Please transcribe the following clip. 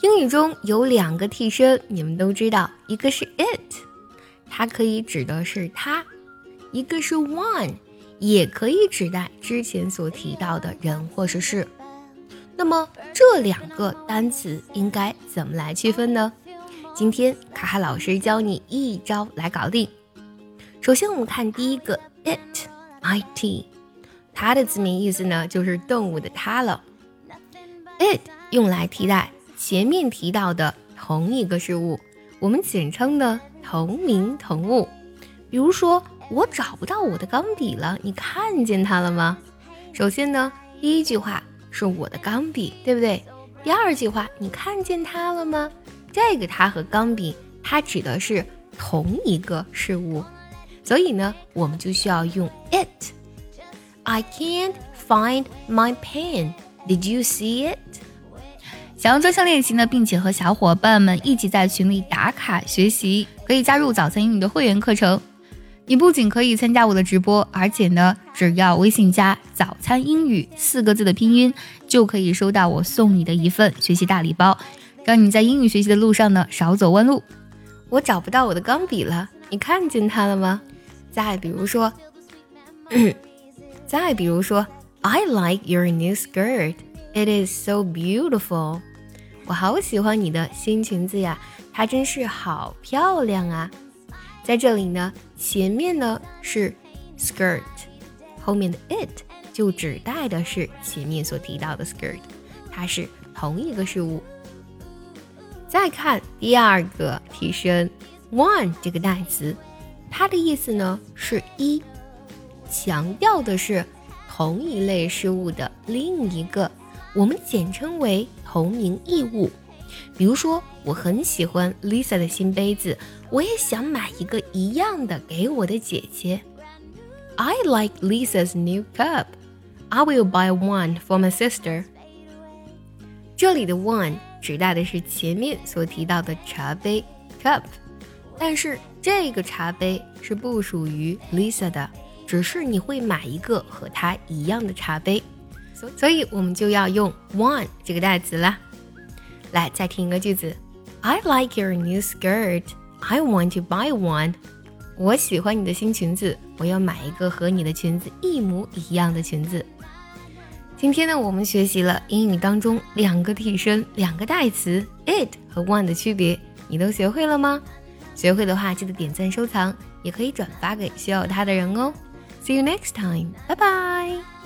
英语中有两个替身，你们都知道，一个是 it，它可以指的是它；一个是 one，也可以指代之前所提到的人或是事。那么这两个单词应该怎么来区分呢？今天卡卡老师教你一招来搞定。首先，我们看第一个 it，i t，它的字面意思呢就是动物的它了。it 用来替代前面提到的同一个事物，我们简称的同名同物。比如说，我找不到我的钢笔了，你看见它了吗？首先呢，第一句话是我的钢笔，对不对？第二句话，你看见它了吗？这个它和钢笔，它指的是同一个事物。所以呢，我们就需要用 it。I can't find my pen. Did you see it？想要专项练习呢，并且和小伙伴们一起在群里打卡学习，可以加入早餐英语的会员课程。你不仅可以参加我的直播，而且呢，只要微信加“早餐英语”四个字的拼音，就可以收到我送你的一份学习大礼包，让你在英语学习的路上呢少走弯路。我找不到我的钢笔了，你看见它了吗？再比如说，再比如说，I like your new skirt. It is so beautiful. 我好喜欢你的新裙子呀，它真是好漂亮啊！在这里呢，前面呢是 skirt，后面的 it 就指代的是前面所提到的 skirt，它是同一个事物。再看第二个提升 one 这个代词。它的意思呢是一，强调的是同一类事物的另一个，我们简称为同名异物。比如说，我很喜欢 Lisa 的新杯子，我也想买一个一样的给我的姐姐。I like Lisa's new cup. I will buy one for my sister. 这里的 one 指代的是前面所提到的茶杯 cup。但是这个茶杯是不属于 Lisa 的，只是你会买一个和她一样的茶杯，所以我们就要用 one 这个代词啦。来，再听一个句子：I like your new skirt. I want to buy one. 我喜欢你的新裙子，我要买一个和你的裙子一模一样的裙子。今天呢，我们学习了英语当中两个替身、两个代词 it 和 one 的区别，你都学会了吗？学会的话，记得点赞收藏，也可以转发给需要它的人哦。See you next time，拜拜。